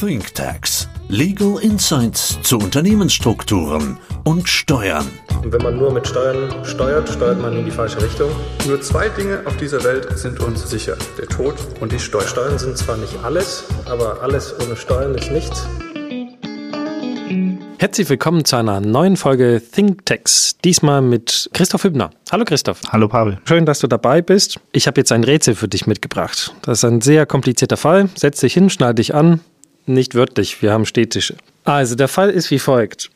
ThinkTax. Legal Insights zu Unternehmensstrukturen und Steuern. Und wenn man nur mit Steuern steuert, steuert man in die falsche Richtung. Nur zwei Dinge auf dieser Welt sind uns sicher. Der Tod und die Steuern. Steuern sind zwar nicht alles, aber alles ohne Steuern ist nichts. Herzlich willkommen zu einer neuen Folge ThinkTex. Diesmal mit Christoph Hübner. Hallo Christoph. Hallo Pavel. Schön, dass du dabei bist. Ich habe jetzt ein Rätsel für dich mitgebracht. Das ist ein sehr komplizierter Fall. Setz dich hin, schneid dich an. Nicht wörtlich, wir haben Städtische. Also der Fall ist wie folgt.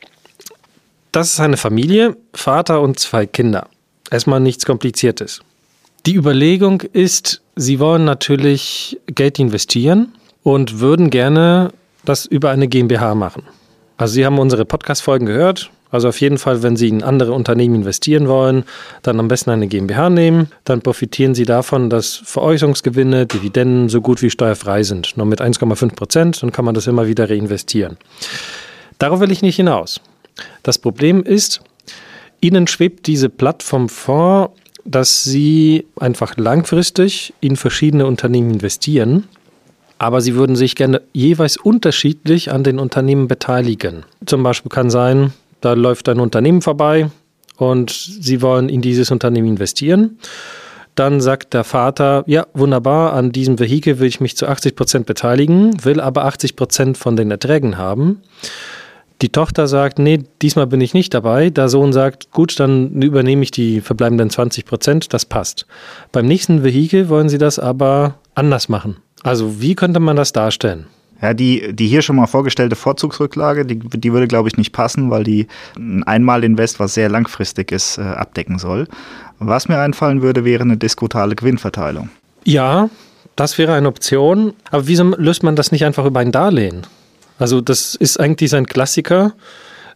Das ist eine Familie, Vater und zwei Kinder. Erstmal nichts Kompliziertes. Die Überlegung ist, sie wollen natürlich Geld investieren und würden gerne das über eine GmbH machen. Also Sie haben unsere Podcast-Folgen gehört. Also auf jeden Fall, wenn Sie in andere Unternehmen investieren wollen, dann am besten eine GmbH nehmen. Dann profitieren Sie davon, dass Veräußerungsgewinne, Dividenden so gut wie steuerfrei sind. Nur mit 1,5 Prozent, dann kann man das immer wieder reinvestieren. Darauf will ich nicht hinaus. Das Problem ist, Ihnen schwebt diese Plattform vor, dass Sie einfach langfristig in verschiedene Unternehmen investieren aber sie würden sich gerne jeweils unterschiedlich an den Unternehmen beteiligen. Zum Beispiel kann sein, da läuft ein Unternehmen vorbei und sie wollen in dieses Unternehmen investieren. Dann sagt der Vater, ja, wunderbar, an diesem Vehikel will ich mich zu 80 Prozent beteiligen, will aber 80 Prozent von den Erträgen haben. Die Tochter sagt, nee, diesmal bin ich nicht dabei. Der Sohn sagt, gut, dann übernehme ich die verbleibenden 20 Prozent, das passt. Beim nächsten Vehikel wollen sie das aber anders machen. Also wie könnte man das darstellen? Ja, die, die hier schon mal vorgestellte Vorzugsrücklage, die, die würde, glaube ich, nicht passen, weil die ein Einmalinvest, was sehr langfristig ist, äh, abdecken soll. Was mir einfallen würde, wäre eine diskutale Gewinnverteilung. Ja, das wäre eine Option. Aber wieso löst man das nicht einfach über ein Darlehen? Also das ist eigentlich ein Klassiker.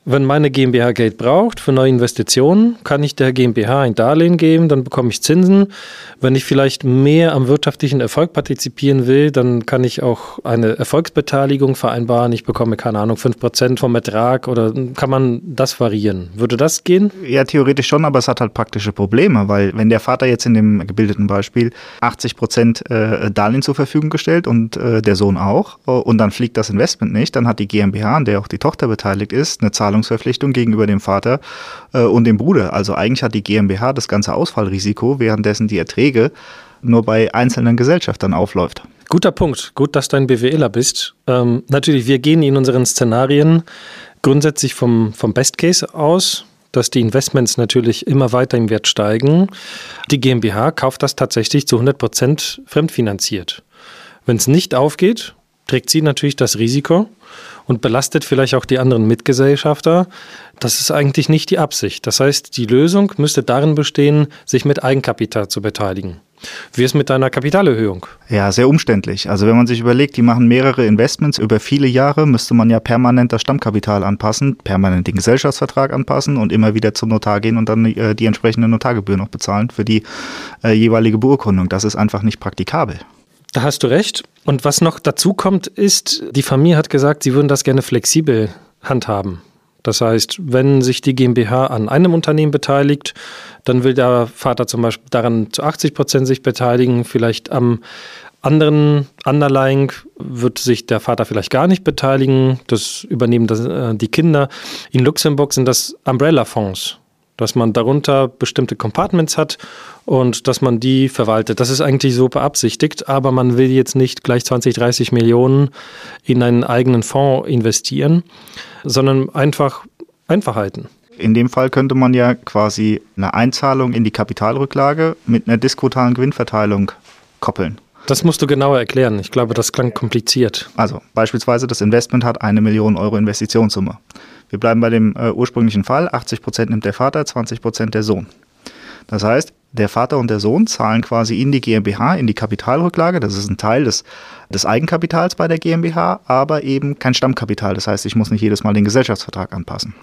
Wenn meine GmbH Geld braucht für neue Investitionen, kann ich der GmbH ein Darlehen geben, dann bekomme ich Zinsen. Wenn ich vielleicht mehr am wirtschaftlichen Erfolg partizipieren will, dann kann ich auch eine Erfolgsbeteiligung vereinbaren. Ich bekomme, keine Ahnung, 5% vom Ertrag oder kann man das variieren? Würde das gehen? Ja, theoretisch schon, aber es hat halt praktische Probleme, weil wenn der Vater jetzt in dem gebildeten Beispiel 80% äh, Darlehen zur Verfügung gestellt und äh, der Sohn auch und dann fliegt das Investment nicht, dann hat die GmbH, an der auch die Tochter beteiligt ist, eine Zahlung Zahlungsverpflichtung gegenüber dem Vater äh, und dem Bruder. Also eigentlich hat die GmbH das ganze Ausfallrisiko, währenddessen die Erträge nur bei einzelnen Gesellschaftern aufläuft. Guter Punkt. Gut, dass du ein BWLer bist. Ähm, natürlich, wir gehen in unseren Szenarien grundsätzlich vom, vom Best Case aus, dass die Investments natürlich immer weiter im Wert steigen. Die GmbH kauft das tatsächlich zu 100 Prozent fremdfinanziert. Wenn es nicht aufgeht, trägt sie natürlich das Risiko und belastet vielleicht auch die anderen Mitgesellschafter. Das ist eigentlich nicht die Absicht. Das heißt, die Lösung müsste darin bestehen, sich mit Eigenkapital zu beteiligen. Wie ist mit deiner Kapitalerhöhung? Ja, sehr umständlich. Also wenn man sich überlegt, die machen mehrere Investments über viele Jahre, müsste man ja permanent das Stammkapital anpassen, permanent den Gesellschaftsvertrag anpassen und immer wieder zum Notar gehen und dann äh, die entsprechende Notargebühr noch bezahlen für die äh, jeweilige Beurkundung. Das ist einfach nicht praktikabel. Da hast du recht. Und was noch dazu kommt, ist, die Familie hat gesagt, sie würden das gerne flexibel handhaben. Das heißt, wenn sich die GmbH an einem Unternehmen beteiligt, dann will der Vater zum Beispiel daran zu 80 Prozent sich beteiligen, vielleicht am anderen Underlying wird sich der Vater vielleicht gar nicht beteiligen. Das übernehmen das, äh, die Kinder. In Luxemburg sind das Umbrella-Fonds dass man darunter bestimmte Compartments hat und dass man die verwaltet. Das ist eigentlich so beabsichtigt, aber man will jetzt nicht gleich 20, 30 Millionen in einen eigenen Fonds investieren, sondern einfach Einfachheiten. In dem Fall könnte man ja quasi eine Einzahlung in die Kapitalrücklage mit einer diskutalen Gewinnverteilung koppeln. Das musst du genauer erklären. Ich glaube, das klang kompliziert. Also beispielsweise das Investment hat eine Million Euro Investitionssumme. Wir bleiben bei dem äh, ursprünglichen Fall. 80 Prozent nimmt der Vater, 20 Prozent der Sohn. Das heißt, der Vater und der Sohn zahlen quasi in die GmbH, in die Kapitalrücklage. Das ist ein Teil des, des Eigenkapitals bei der GmbH, aber eben kein Stammkapital. Das heißt, ich muss nicht jedes Mal den Gesellschaftsvertrag anpassen.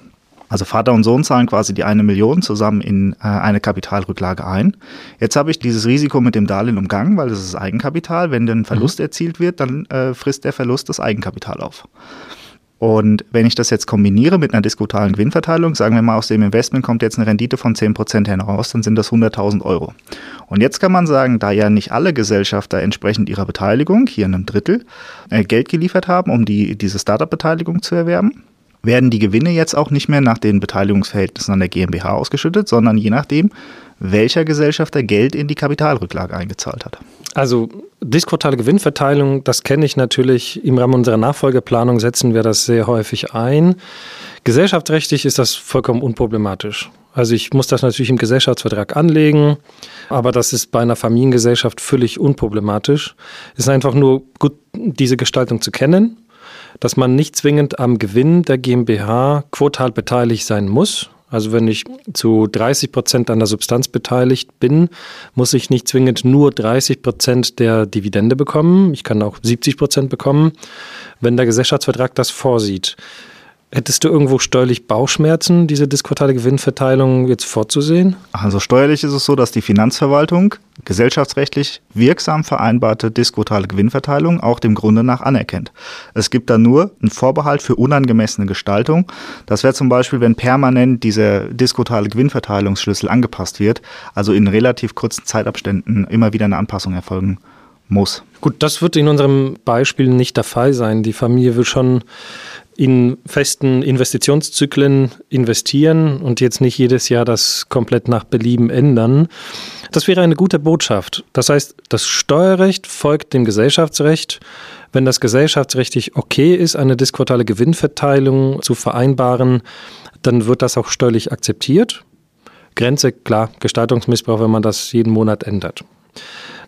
Also Vater und Sohn zahlen quasi die eine Million zusammen in äh, eine Kapitalrücklage ein. Jetzt habe ich dieses Risiko mit dem Darlehen umgangen, weil das ist Eigenkapital. Wenn dann Verlust mhm. erzielt wird, dann äh, frisst der Verlust das Eigenkapital auf. Und wenn ich das jetzt kombiniere mit einer diskutalen Gewinnverteilung, sagen wir mal, aus dem Investment kommt jetzt eine Rendite von 10% heraus, dann sind das 100.000 Euro. Und jetzt kann man sagen, da ja nicht alle Gesellschafter entsprechend ihrer Beteiligung, hier in einem Drittel, äh, Geld geliefert haben, um die, diese Startup-Beteiligung zu erwerben, werden die Gewinne jetzt auch nicht mehr nach den Beteiligungsverhältnissen an der GmbH ausgeschüttet, sondern je nachdem, welcher Gesellschafter Geld in die Kapitalrücklage eingezahlt hat. Also diskortale Gewinnverteilung, das kenne ich natürlich. Im Rahmen unserer Nachfolgeplanung setzen wir das sehr häufig ein. Gesellschaftsrechtlich ist das vollkommen unproblematisch. Also ich muss das natürlich im Gesellschaftsvertrag anlegen, aber das ist bei einer Familiengesellschaft völlig unproblematisch. Es ist einfach nur gut, diese Gestaltung zu kennen dass man nicht zwingend am Gewinn der GmbH quotal beteiligt sein muss. Also wenn ich zu 30 Prozent an der Substanz beteiligt bin, muss ich nicht zwingend nur 30 Prozent der Dividende bekommen. Ich kann auch 70 Prozent bekommen, wenn der Gesellschaftsvertrag das vorsieht. Hättest du irgendwo steuerlich Bauchschmerzen, diese diskortale Gewinnverteilung jetzt vorzusehen? Also steuerlich ist es so, dass die Finanzverwaltung gesellschaftsrechtlich wirksam vereinbarte diskutale Gewinnverteilung auch dem Grunde nach anerkennt. Es gibt da nur einen Vorbehalt für unangemessene Gestaltung. Das wäre zum Beispiel, wenn permanent dieser diskutale Gewinnverteilungsschlüssel angepasst wird, also in relativ kurzen Zeitabständen immer wieder eine Anpassung erfolgen muss. Gut, das wird in unserem Beispiel nicht der Fall sein. Die Familie will schon in festen Investitionszyklen investieren und jetzt nicht jedes Jahr das komplett nach Belieben ändern. Das wäre eine gute Botschaft. Das heißt, das Steuerrecht folgt dem Gesellschaftsrecht. Wenn das gesellschaftsrechtlich okay ist, eine disquartale Gewinnverteilung zu vereinbaren, dann wird das auch steuerlich akzeptiert. Grenze, klar, Gestaltungsmissbrauch, wenn man das jeden Monat ändert.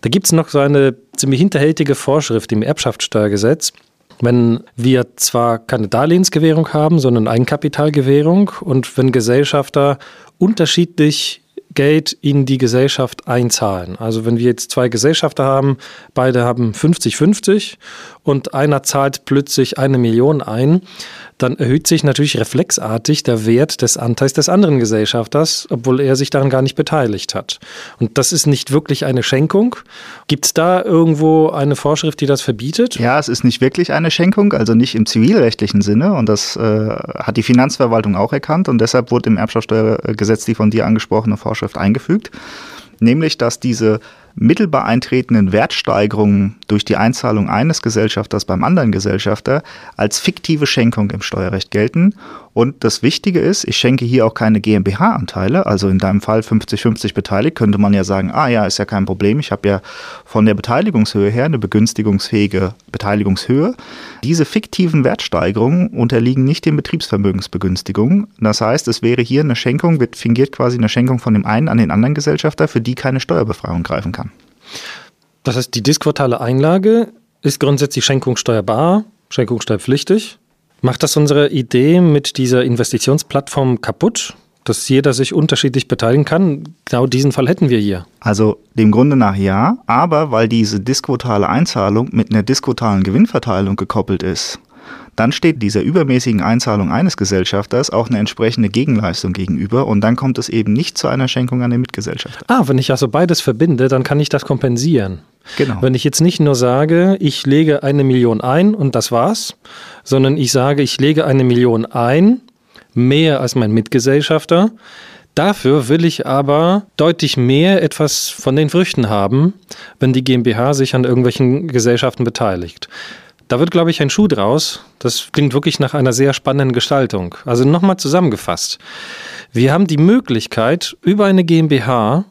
Da gibt es noch so eine ziemlich hinterhältige Vorschrift im Erbschaftssteuergesetz. Wenn wir zwar keine Darlehensgewährung haben, sondern Eigenkapitalgewährung und wenn Gesellschafter unterschiedlich Geld in die Gesellschaft einzahlen. Also wenn wir jetzt zwei Gesellschafter haben, beide haben 50-50 und einer zahlt plötzlich eine Million ein, dann erhöht sich natürlich reflexartig der Wert des Anteils des anderen Gesellschafters, obwohl er sich daran gar nicht beteiligt hat. Und das ist nicht wirklich eine Schenkung. Gibt es da irgendwo eine Vorschrift, die das verbietet? Ja, es ist nicht wirklich eine Schenkung, also nicht im zivilrechtlichen Sinne. Und das äh, hat die Finanzverwaltung auch erkannt. Und deshalb wurde im Erbschaftssteuergesetz die von dir angesprochene Vorschrift eingefügt. Nämlich, dass diese mittelbar eintretenden Wertsteigerungen durch die Einzahlung eines Gesellschafters beim anderen Gesellschafter als fiktive Schenkung im Steuerrecht gelten. Und das Wichtige ist, ich schenke hier auch keine GmbH-Anteile, also in deinem Fall 50-50 beteiligt, könnte man ja sagen, ah ja, ist ja kein Problem, ich habe ja von der Beteiligungshöhe her eine begünstigungsfähige Beteiligungshöhe. Diese fiktiven Wertsteigerungen unterliegen nicht den Betriebsvermögensbegünstigungen. Das heißt, es wäre hier eine Schenkung, wird fingiert quasi eine Schenkung von dem einen an den anderen Gesellschafter, für die keine Steuerbefreiung greifen kann. Das heißt, die disquartale Einlage ist grundsätzlich schenkungssteuerbar, schenkungssteuerpflichtig. Macht das unsere Idee mit dieser Investitionsplattform kaputt? dass jeder sich unterschiedlich beteiligen kann. Genau diesen Fall hätten wir hier. Also dem Grunde nach ja, aber weil diese diskotale Einzahlung mit einer diskotalen Gewinnverteilung gekoppelt ist, dann steht dieser übermäßigen Einzahlung eines Gesellschafters auch eine entsprechende Gegenleistung gegenüber und dann kommt es eben nicht zu einer Schenkung an den Mitgesellschafter. Ah, wenn ich also beides verbinde, dann kann ich das kompensieren. Genau. Wenn ich jetzt nicht nur sage, ich lege eine Million ein und das war's, sondern ich sage, ich lege eine Million ein, mehr als mein Mitgesellschafter, Dafür will ich aber deutlich mehr etwas von den Früchten haben, wenn die GmbH sich an irgendwelchen Gesellschaften beteiligt. Da wird, glaube ich, ein Schuh draus. Das klingt wirklich nach einer sehr spannenden Gestaltung. Also nochmal zusammengefasst. Wir haben die Möglichkeit, über eine GmbH,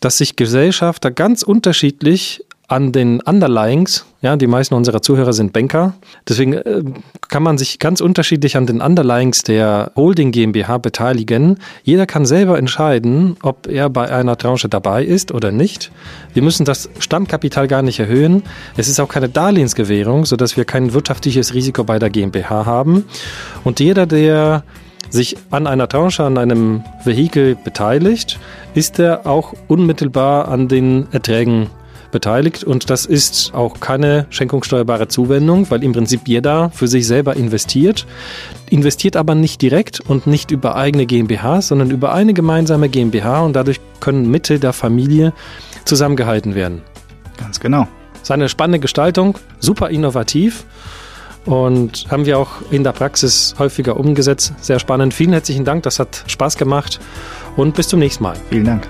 dass sich Gesellschafter ganz unterschiedlich an den Underlyings, ja, die meisten unserer Zuhörer sind Banker, deswegen äh, kann man sich ganz unterschiedlich an den Underlyings der Holding GmbH beteiligen. Jeder kann selber entscheiden, ob er bei einer Tranche dabei ist oder nicht. Wir müssen das Stammkapital gar nicht erhöhen. Es ist auch keine Darlehensgewährung, sodass wir kein wirtschaftliches Risiko bei der GmbH haben. Und jeder, der sich an einer Tranche, an einem Vehikel beteiligt, ist er auch unmittelbar an den Erträgen beteiligt und das ist auch keine schenkungssteuerbare Zuwendung, weil im Prinzip jeder für sich selber investiert, investiert aber nicht direkt und nicht über eigene GmbH, sondern über eine gemeinsame GmbH und dadurch können Mittel der Familie zusammengehalten werden. Ganz genau. Seine spannende Gestaltung, super innovativ und haben wir auch in der Praxis häufiger umgesetzt. Sehr spannend. Vielen herzlichen Dank, das hat Spaß gemacht und bis zum nächsten Mal. Vielen Dank.